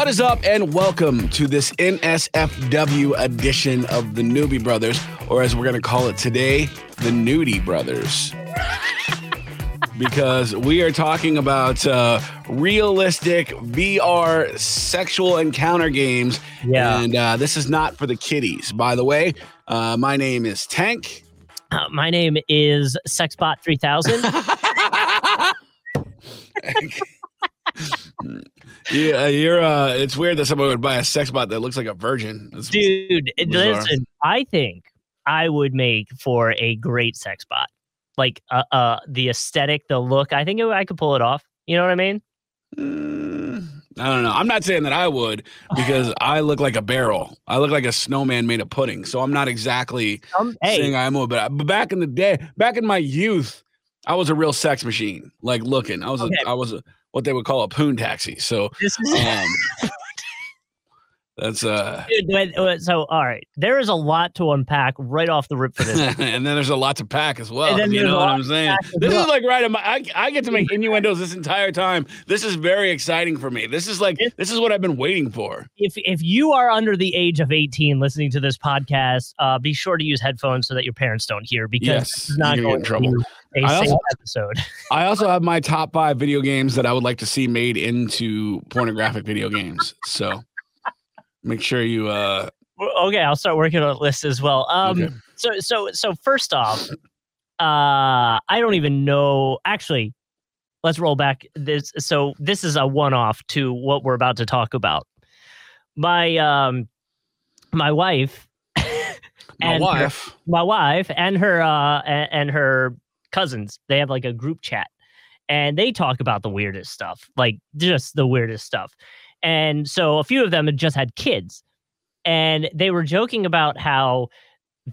What is up, and welcome to this NSFW edition of the Newbie Brothers, or as we're going to call it today, the Nudie Brothers. because we are talking about uh, realistic VR sexual encounter games. Yeah. And uh, this is not for the kiddies, by the way. Uh, my name is Tank. Uh, my name is Sexbot 3000. yeah, you're. Uh, it's weird that someone would buy a sex bot that looks like a virgin. It's Dude, bizarre. listen, I think I would make for a great sex bot. Like uh, uh the aesthetic, the look, I think it, I could pull it off. You know what I mean? Mm, I don't know. I'm not saying that I would because I look like a barrel. I look like a snowman made of pudding. So I'm not exactly Um, hey, saying I am. But, but back in the day, back in my youth, I was a real sex machine. Like looking, I was. Okay. A, I was a, what they would call a poon taxi. So um, that's uh. Wait, so all right. There is a lot to unpack right off the rip for this. and then there's a lot to pack as well. You know what I'm saying? This well. is like right. in my- I, I get to make innuendos this entire time. This is very exciting for me. This is like this is what I've been waiting for. if if you are under the age of 18 listening to this podcast, uh, be sure to use headphones so that your parents don't hear because Yes, is not going in to a I also- episode. I also have my top five video games that I would like to see made into pornographic video games. So make sure you. uh Okay, I'll start working on a list as well. Um, Okay. so so so first off, uh, I don't even know. Actually, let's roll back this. So this is a one-off to what we're about to talk about. My um, my wife, My and her- wife. my wife, and her uh, and, and her cousins, they have like a group chat, and they talk about the weirdest stuff, like just the weirdest stuff. And so a few of them had just had kids, and they were joking about how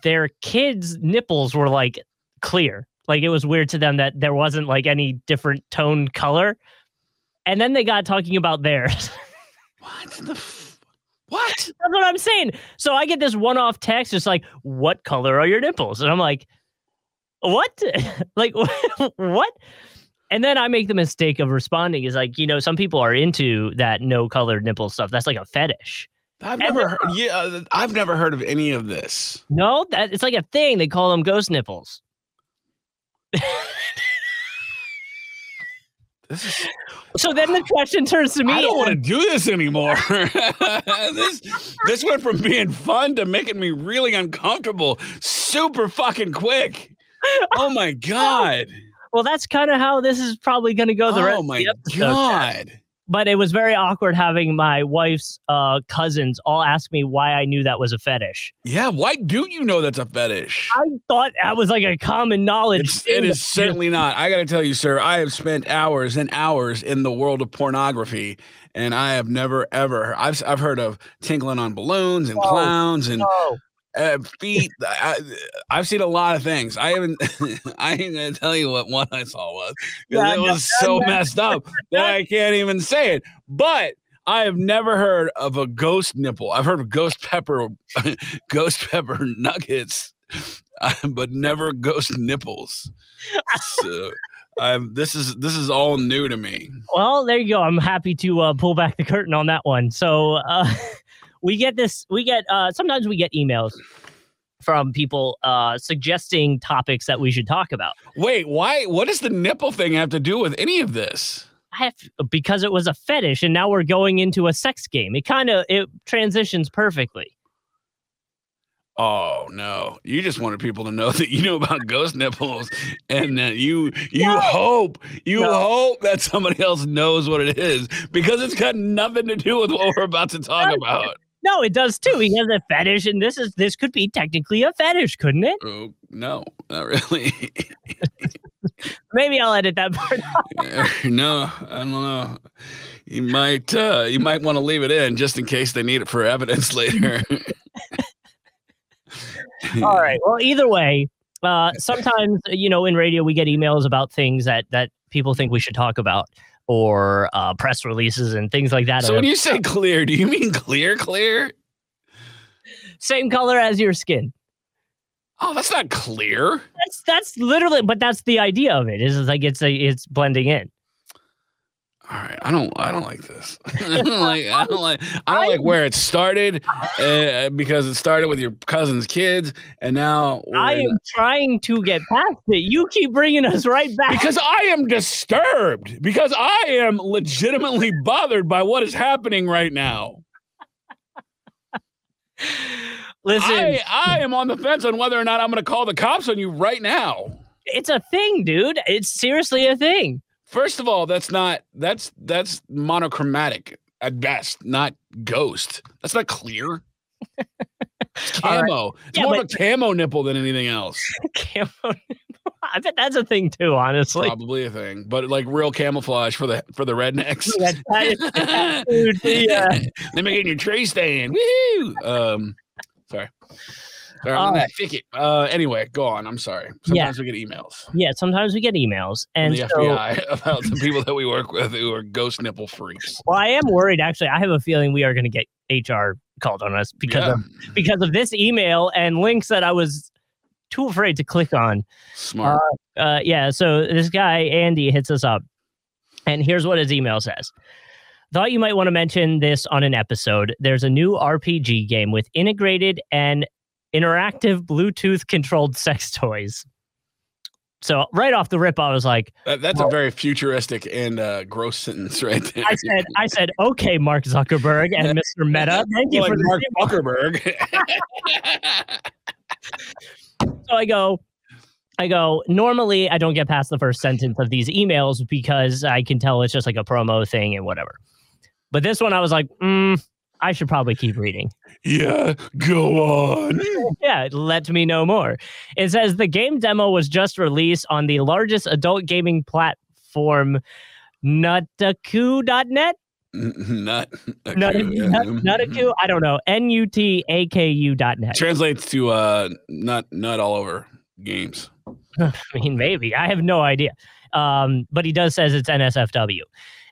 their kids' nipples were like clear. Like it was weird to them that there wasn't like any different tone color. And then they got talking about theirs. What the? F- what? That's what I'm saying. So I get this one off text, just like, what color are your nipples? And I'm like, what? like, what? And then I make the mistake of responding is like, you know, some people are into that no colored nipple stuff. That's like a fetish. I've never. Heard, yeah, uh, I've never heard of any of this. No, that it's like a thing. They call them ghost nipples. This is. So then the question turns to me. I don't want to do this anymore. this this went from being fun to making me really uncomfortable super fucking quick. Oh my god. Well, that's kind of how this is probably going to go the rest Oh my god. But it was very awkward having my wife's uh, cousins all ask me why I knew that was a fetish. Yeah, why do you know that's a fetish? I thought that was like a common knowledge. It's, thing it that- is certainly not. I got to tell you, sir, I have spent hours and hours in the world of pornography, and I have never ever. I've I've heard of tinkling on balloons and Whoa. clowns and Oh, uh, feet. I, I've seen a lot of things. I haven't. I ain't gonna tell you what one I saw was Yeah, it was so messed up that I can't even say it. But I have never heard of a ghost nipple. I've heard of ghost pepper, ghost pepper nuggets, but never ghost nipples. So. Um, this is this is all new to me. well, there you go. I'm happy to uh, pull back the curtain on that one. So uh, we get this. We get uh, sometimes we get emails from people uh, suggesting topics that we should talk about. Wait, why? What does the nipple thing have to do with any of this? I have because it was a fetish, and now we're going into a sex game. It kind of it transitions perfectly. Oh no! You just wanted people to know that you know about ghost nipples, and that you you No. hope you No. hope that somebody else knows what it is because it's got nothing to do with what we're about to talk about. No, it does too. He has a fetish, and this is this could be technically a fetish, couldn't it? Oh no, not really. Maybe I'll edit that part. no, I don't know. You might uh, you might want to leave it in just in case they need it for evidence later. All right. Well, either way, uh, sometimes you know in radio we get emails about things that that people think we should talk about, or uh, press releases and things like that. So when you say clear, do you mean clear, clear? Same color as your skin. Oh, that's not clear. That's that's literally, but that's the idea of it. Is, like it's a, it's blending in. All right, I don't. I don't like this. I don't like. I don't like. I don't like where it started, uh, because it started with your cousin's kids, and now I in- am trying to get past it. You keep bringing us right back. because I am disturbed. Because I am legitimately bothered by what is happening right now. Listen, I I am on the fence on whether or not I'm going to call the cops on you right now. it's a thing, dude. It's seriously a thing. First of all, that's not that's that's monochromatic at best, not ghost. That's not clear. It's right. camo. It's Yeah, more but- of a camo nipple than anything else. Camo- nipple. I bet that's a thing too, honestly. Probably a thing, but like real camouflage for the for the rednecks. That- that is- dude, yeah. Let me get in your tree stand. Woo! Um, sorry. Sorry, I'm All that thicket. Uh, anyway, go on. I'm sorry. Yeah. Sometimes we get emails Yeah, sometimes we get emails, from and the so FBI about the people that we work with who are ghost nipple freaks. well, I am worried. Actually, I have a feeling we are going to get HR called on us because Yeah. of because of this email and links that I was too afraid to click on. Smart. Uh, yeah, so this guy Andy hits us up, and here's what his email says. Thought you might want to mention this on an episode. There's a new RPG game with integrated and interactive Bluetooth controlled sex toys. So right off the rip, I was like, That, that's a very futuristic and uh, gross sentence right there. I said, I said, okay, Mark Zuckerberg and Mr. Meta, thank you like for Mark email." Zuckerberg. So I go, I go, normally I don't get past the first sentence of these emails because I can tell it's just like a promo thing and whatever. But this one I was like, mm, I should probably keep reading. yeah, go on. Yeah, let me know more. It says the game demo was just released on the largest adult gaming platform, Nutaku.net. Nut. Nut- Nut- Nutaku, I don't know, N U T A K U.net. Translates to uh, nut nut all over games. I mean, maybe. I have no idea. Um, but he does says it's NSFW.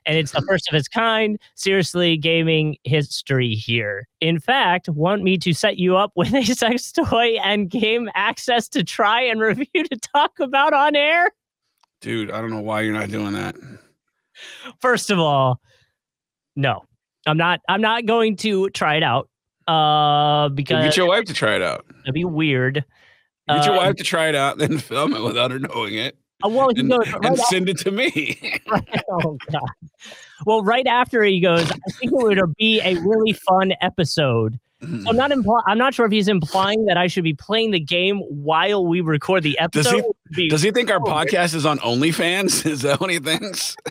And it's the first of its kind. Seriously, gaming history here. In fact, want me to set you up with a sex toy and game access to try and review to talk about on air? Dude, I don't know why you're not doing that. First of all, no. I'm not I'm not going to try it out. Uh because get your wife to try it out. That'd be weird. Get your Um, wife to try it out, then film it without her knowing it, well, he and, goes and right af- send it to me. oh god. Well, right after he goes, I think it would be a really fun episode. So I'm not impl- I'm not sure if he's implying that I should be playing the game while we record the Does episode. he- be- Does he think our podcast is on OnlyFans? Is that what he thinks?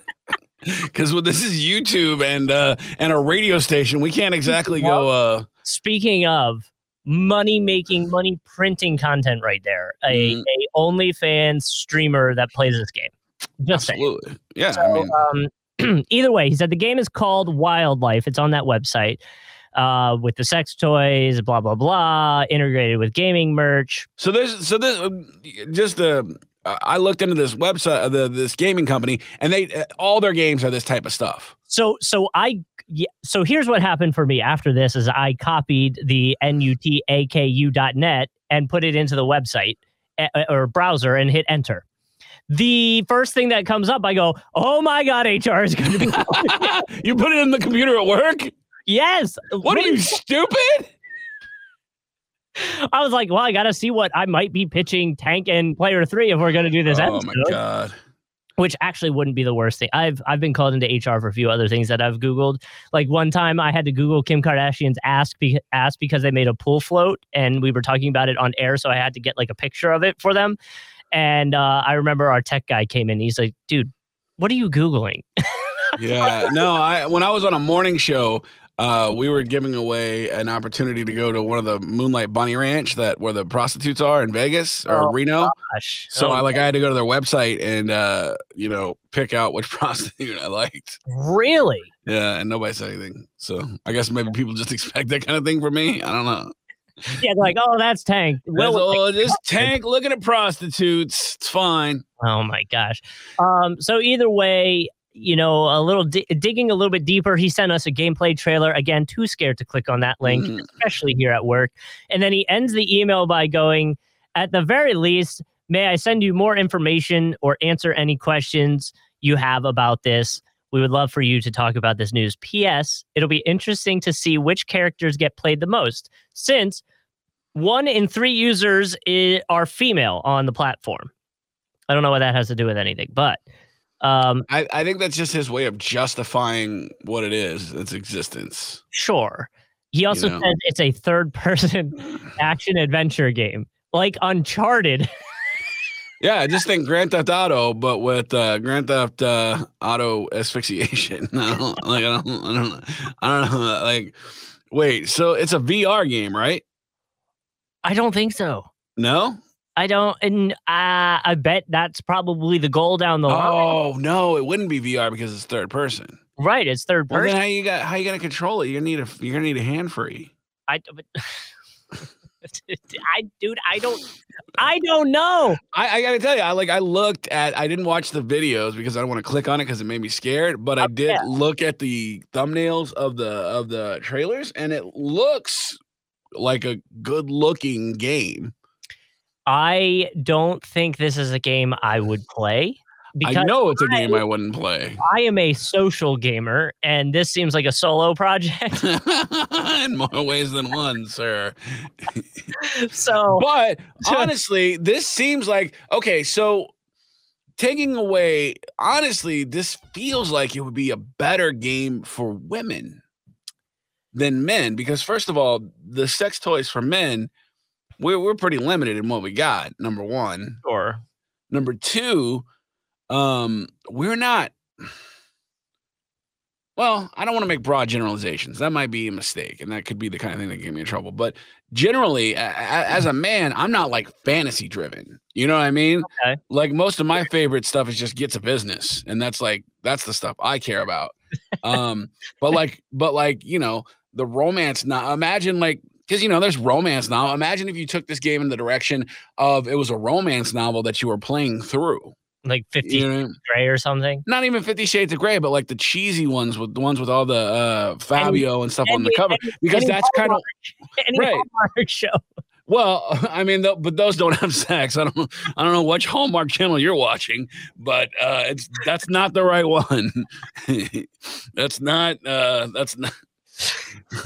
Because well, this is YouTube and uh, and a radio station. We can't exactly go. Uh, Speaking of money making, money printing content, right there, a, Mhm. a OnlyFans streamer that plays this game. Just saying. absolutely, yeah. I mean, um, either way, he said the game is called Wildlife. It's on that website uh, with the sex toys, blah blah blah, integrated with gaming merch. so this, so this, um, just uh, I looked into this website, uh, the this gaming company, and they uh, all their games are this type of stuff. So so I yeah, so here's what happened for me after this is I copied the nutaku.net and put it into the website or browser and hit enter. The first thing that comes up, I go, "Oh my god, HR is going to be you put it in the computer at work. yes." What are you stupid? I was like, "Well, I got to see what I might be pitching Tank and Player Three if we're going to do this oh episode." my god! Which actually wouldn't be the worst thing. I've I've been called into HR for a few other things that I've googled. Like one time, I had to Google Kim Kardashian's ass be- because they made a pool float, and we were talking about it on air, so I had to get like a picture of it for them. And uh, I remember our tech guy came in. He's like, "Dude, what are you googling?" Yeah, no. I when I was on a morning show, uh, we were giving away an opportunity to go to one of the Moonlight Bunny Ranch that where the prostitutes are in Vegas or Oh, Reno. Gosh. So Oh, I like I had to go to their website and uh, you know pick out which prostitute I liked. really? Yeah, and nobody said anything. So I guess maybe people just expect that kind of thing from me. I don't know. Yeah, like, "Oh, that's Tank." Well, oh, this tank looking at prostitutes. It's fine. Oh my gosh. Um, so either way, you know, a little di- digging a little bit deeper, he sent us a gameplay trailer. Again, too scared to click on that link, Mhm. especially here at work. And then he ends the email by going, "At the very least, may I send you more information or answer any questions you have about this?" We would love for you to talk about this news. P.S. It'll be interesting to see which characters get played the most, since one in three users are female on the platform. I don't know what that has to do with anything, but um, I, I think that's just his way of justifying what it is, its existence. sure. He also know. says it's a third person action adventure game, like Uncharted. Yeah, I just think Grand Theft Auto, but with uh, Grand Theft uh, Auto asphyxiation. I don't, like I don't, I don't, I don't know. Like, wait, so it's a VR game, right? I don't think so. No. I don't, and uh, I bet that's probably the goal down the line. Oh no, it wouldn't be VR because it's third person. Right, it's third Well, then person. how you got how you gonna control it? You're gonna need a you're gonna need a hand free. I, but, I, dude, I don't, I don't know. I, I gotta tell you, I like I looked at I didn't watch the videos because I don't want to click on it because it made me scared. But I did yeah. look at the thumbnails of the of the trailers, and it looks like a good looking game. I don't think this is a game I would play because I know it's a game I- I wouldn't play. I am a social gamer, and this seems like a solo project. In more ways than one, sir. so But honestly, this seems like okay. So taking away, honestly, this feels like it would be a better game for women than men because first of all, the sex toys for men, we're we're pretty limited in what we got. Number one, sure. number two, um, we're not. Well, I don't want to make broad generalizations. That might be a mistake, and that could be the kind of thing that get me in trouble. But generally, a- a- as a man, I'm not like fantasy driven. You know what I mean? Okay. Like most of my favorite stuff is just get to business, and that's like that's the stuff I care about. Um, but like, but like, you know, the romance. Not imagine like because you know there's romance now. Imagine if you took this game in the direction of it was a romance novel that you were playing through. Like 50 You know, Gray or something. not even Fifty Shades of Grey, but like the cheesy ones with the ones with all the uh Fabio and stuff on the cover, any- because any that's kind of Right. Show. well. I mean, th- but those don't have sex. I don't. I don't know which Hallmark channel you're watching, but uh it's that's not the right one. that's not. uh That's not.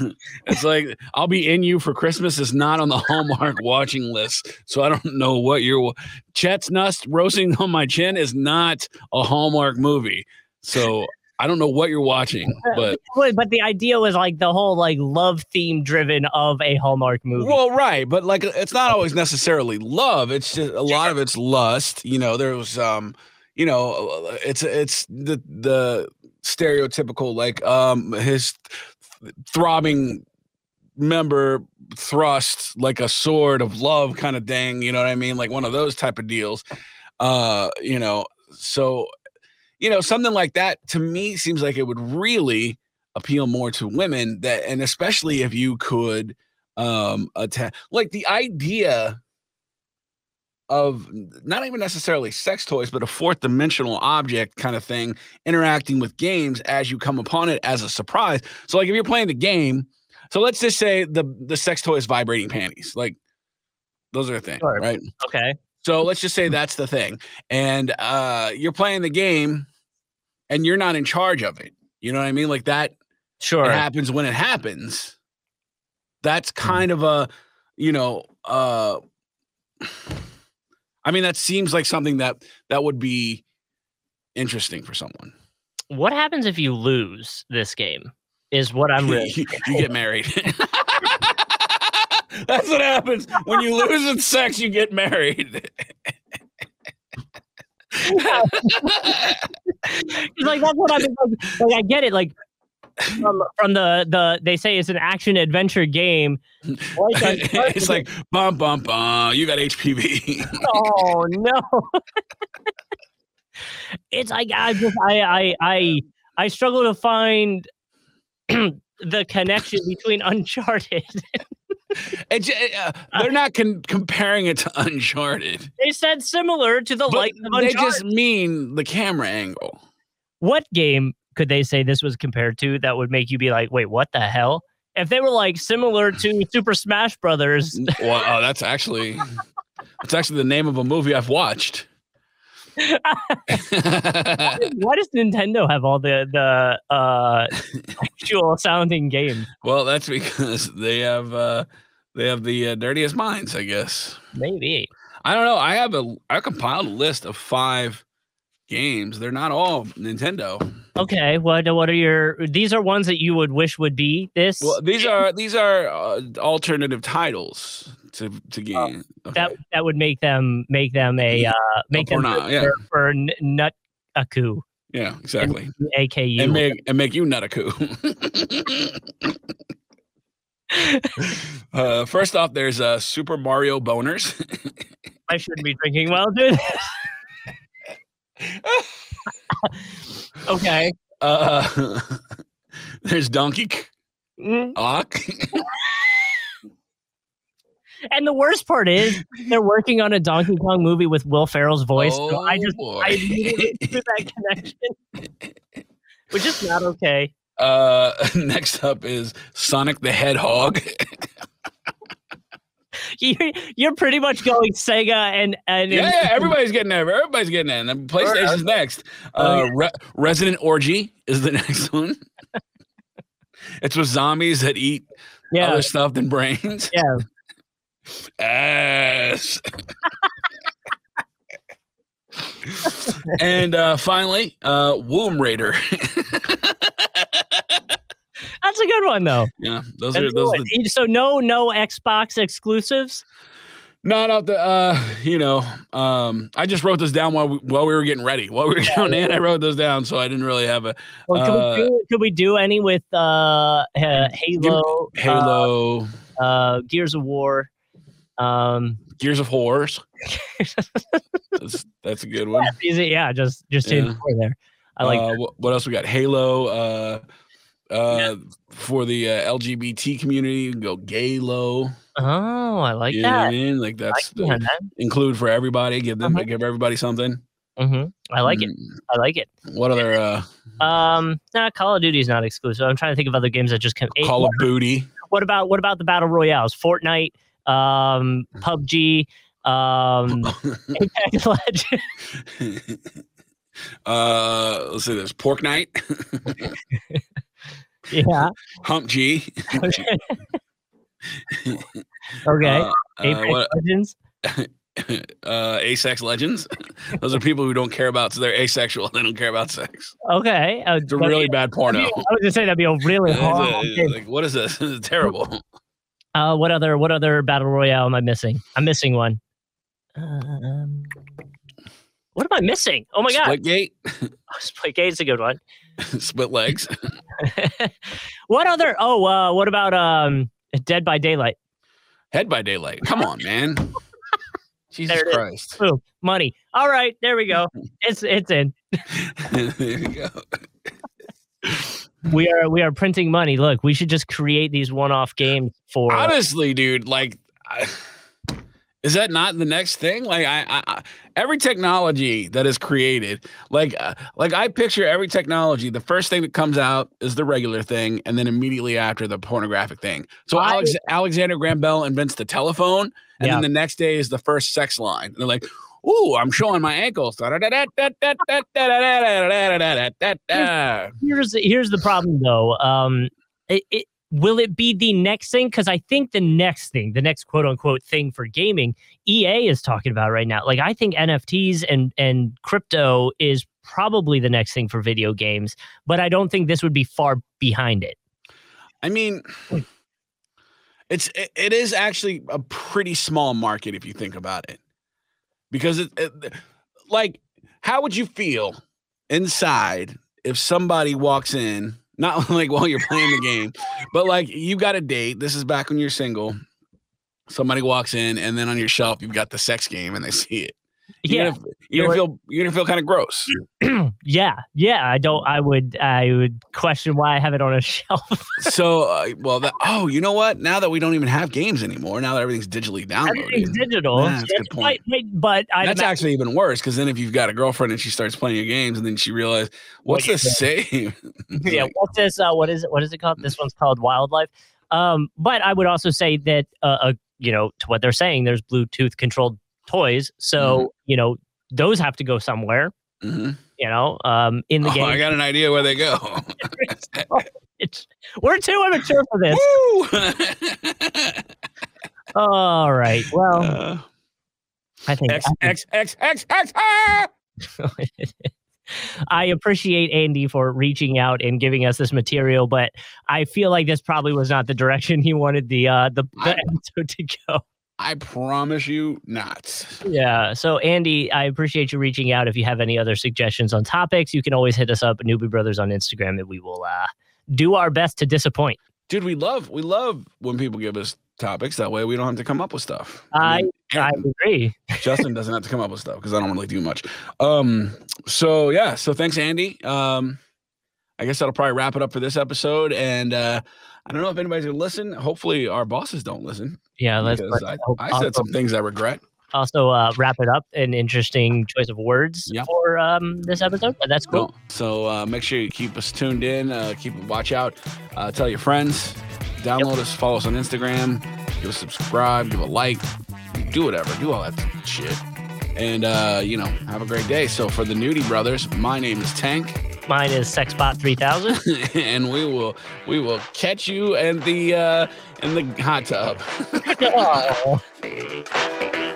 it's like I'll be in you for Christmas is not on the Hallmark watching list, so I don't know what you're. Chet's nuts roasting on my chin is not a Hallmark movie, so I don't know what you're watching. But but the idea was like the whole like love theme driven of a Hallmark movie. well, right, but like it's not always necessarily love. It's just a lot of it's lust. You know, there was um, you know, it's it's the the stereotypical like um his throbbing member thrust like a sword of love kind of thing you know what i mean? Like one of those type of deals uh you know? So you know something like that to me seems like it would really appeal more to women that and especially if you could um attack like the idea of not even necessarily sex toys but a fourth dimensional object kind of thing interacting with games as you come upon it as a surprise so like if you're playing the game so let's just say the the sex toy is vibrating panties like those are a thing Sure. right okay. so let's just say that's the thing. And uh you're playing the game and you're not in charge of it. You know what I mean? Like that Sure. it happens when it happens. That's kind of a, you know, uh I mean that seems like something that that would be interesting for someone. What happens if you lose this game? Is what I'm really. you, you get married. That's what happens when you lose in sex. You get married. Like that's what I'm like, like. I get it. Like from, from the the they say it's an action adventure game. Like it's like bum bum bum. You got HPV. oh no. it's like I just I I I I struggle to find the connection between Uncharted. It uh, they're not con- comparing it to Uncharted. they said similar to the light of they just mean the camera angle. what game could they say this was compared to that would make you be like, wait, what the hell? If they were like similar to Super Smash Brothers, Well, oh, that's actually that's actually the name of a movie I've watched. Why does Nintendo have all the the uh, actual sounding games? well, that's because they have uh, they have the uh, dirtiest minds, I guess. Maybe. I don't know. I have a I compiled a list of five games. They're not all Nintendo. Okay. What what are your? These are ones that you would wish would be this. Well, these are these are uh, alternative titles to to game. Okay. that that would make them make them a uh, make for them not- yeah. for, for N- Nut Aku, yeah, exactly. AKU. And make and make you nut a coup. uh, first off, there's uh, Super Mario Boners. I shouldn't be drinking while doing this. okay. Uh, there's Donkey Mm. Kong. And the worst part is they're working on a Donkey Kong movie with Will Ferrell's voice. so I Oh, just boy. I immediately threw that connection, which is not okay. Uh, next up is Sonic the Hedgehog. You're, you're pretty much going Sega and and yeah, yeah, everybody's getting there. Everybody's getting there. And PlayStation's next. Oh, Uh, Re- Resident Orgy is the next one. it's with zombies that eat yeah other stuff than brains. yeah. Ass. and uh, finally, uh, Womb Raider. That's a good one though. yeah, those That's are those. Are the, So no no Xbox exclusives. not out the. Uh, you know, um, I just wrote this down while we, while we were getting ready. While we were going in, I wrote those down, so I didn't really have a Well, could, Uh, we do, could we do any with uh, uh Halo, Halo, uh, uh, Gears of War? Um, Gears of Horrors. that's, that's a good one. easy, yeah, just just in Yeah. there. I like. uh, wh- what else we got? Halo. Uh, uh, for the uh, LGBT community, you can go Gaylo. oh, I like you know what I that. mean? Like I like that's that. include for everybody. Give them, Uh-huh. give everybody something. hmm I like it. Mm, I like it. What other uh, Um, nah, Call of Duty is not exclusive. I'm trying to think of other games that just come. eh, Call of Booty? what about what about the battle royales? Fortnite, um, PUBG, um, Apex Legends. uh, let's see. There's Pork Night, yeah. Hump G. Okay. Uh, uh, Apex what, Legends. uh, Asex Legends. Those are people who don't care about. So they're asexual. They don't care about sex. Okay. Uh, It's a really bad porno. I was gonna say that'd be a really a- horrible like, what is this? This is terrible. Uh, what other what other battle royale am I missing? I'm missing one. Um, what am I missing? Oh my god, Splitgate, Splitgate is a good one. split legs. what other? Oh, uh, what about um, Dead by Daylight? Head by Daylight. Come on, man. Jesus There it is. Christ. Boom, money. All right, there we go. It's it's in. there you go. We are we are printing money. Look, we should just create these one-off games for. Honestly, dude, like, I, is that not the next thing? Like I, I every technology that is created, like uh, like I picture every technology, the first thing that comes out is the regular thing, and then immediately after the pornographic thing. So I, Alex, Alexander Graham Bell invents the telephone, and yeah. then the next day is the first sex line. And they're like, "Ooh, I'm showing my ankles." Here's here's the problem though. Um, it, will it be the next thing? Because I think the next thing, the next quote unquote thing for gaming, EA is talking about right now. Like I think NFTs and and crypto is probably the next thing for video games, but I don't think this would be far behind it. I mean, it's it, it is actually a pretty small market if you think about it, because it, it like how would you feel inside if somebody walks in, not like while you're playing the game, but like you've got a date. This is back when you're single. Somebody walks in, and then on your shelf you've got the sex game, and they see it. You're Yeah, gonna, you're gonna feel you're gonna feel kind of gross. yeah, yeah. I don't. I would. I would question why I have it on a shelf. so, uh, well, that, oh, you know what? Now that we don't even have games anymore, now that everything's digitally downloaded, Everything's digital. Yeah, that's a good point. right, but I That's actually even worse because then if you've got a girlfriend and she starts playing your games and then she realizes what's What the save? yeah, what's this? Uh, what is it? What is it called? This one's called Wildlife. Um, but I would also say that, uh, uh, you know, to what they're saying, there's Bluetooth controlled toys. So Mm-hmm. you know, those have to go somewhere. Mhm. You know, um, in the Oh, game. I got an idea where they go. It's, we're too immature for this. All right. Well, Uh, I think X X X X X. ah! I appreciate Andy for reaching out and giving us this material, but I feel like this probably was not the direction he wanted the uh the, the I- episode to go. I promise you not. Yeah. So Andy, I appreciate you reaching out. If you have any other suggestions on topics, you can always hit us up at Newbie Brothers on Instagram and we will uh do our best to disappoint. Dude, we love we love when people give us topics. That way we don't have to come up with stuff. I mean, I agree. Justin doesn't have to come up with stuff because I don't really do much. Um, so yeah, so thanks, Andy. Um, I guess that'll probably wrap it up for this episode. And uh, I don't know if anybody's gonna listen. Hopefully, our bosses don't listen. Yeah, let's because I, I said some things I regret. also uh, wrap it up. An interesting choice of words Yeah. for um, this episode, but that's cool. No. So uh, make sure you keep us tuned in. Uh, keep watch out. Uh, tell your friends. Download us. Follow us on Instagram. Give us a subscribe. Give a like. Do whatever. Do all that shit. And uh, you know, have a great day. So for the Nudie Brothers, my name is Tank. Mine is Sexbot 3000. and we will we will catch you in the uh in the hot tub. Oh.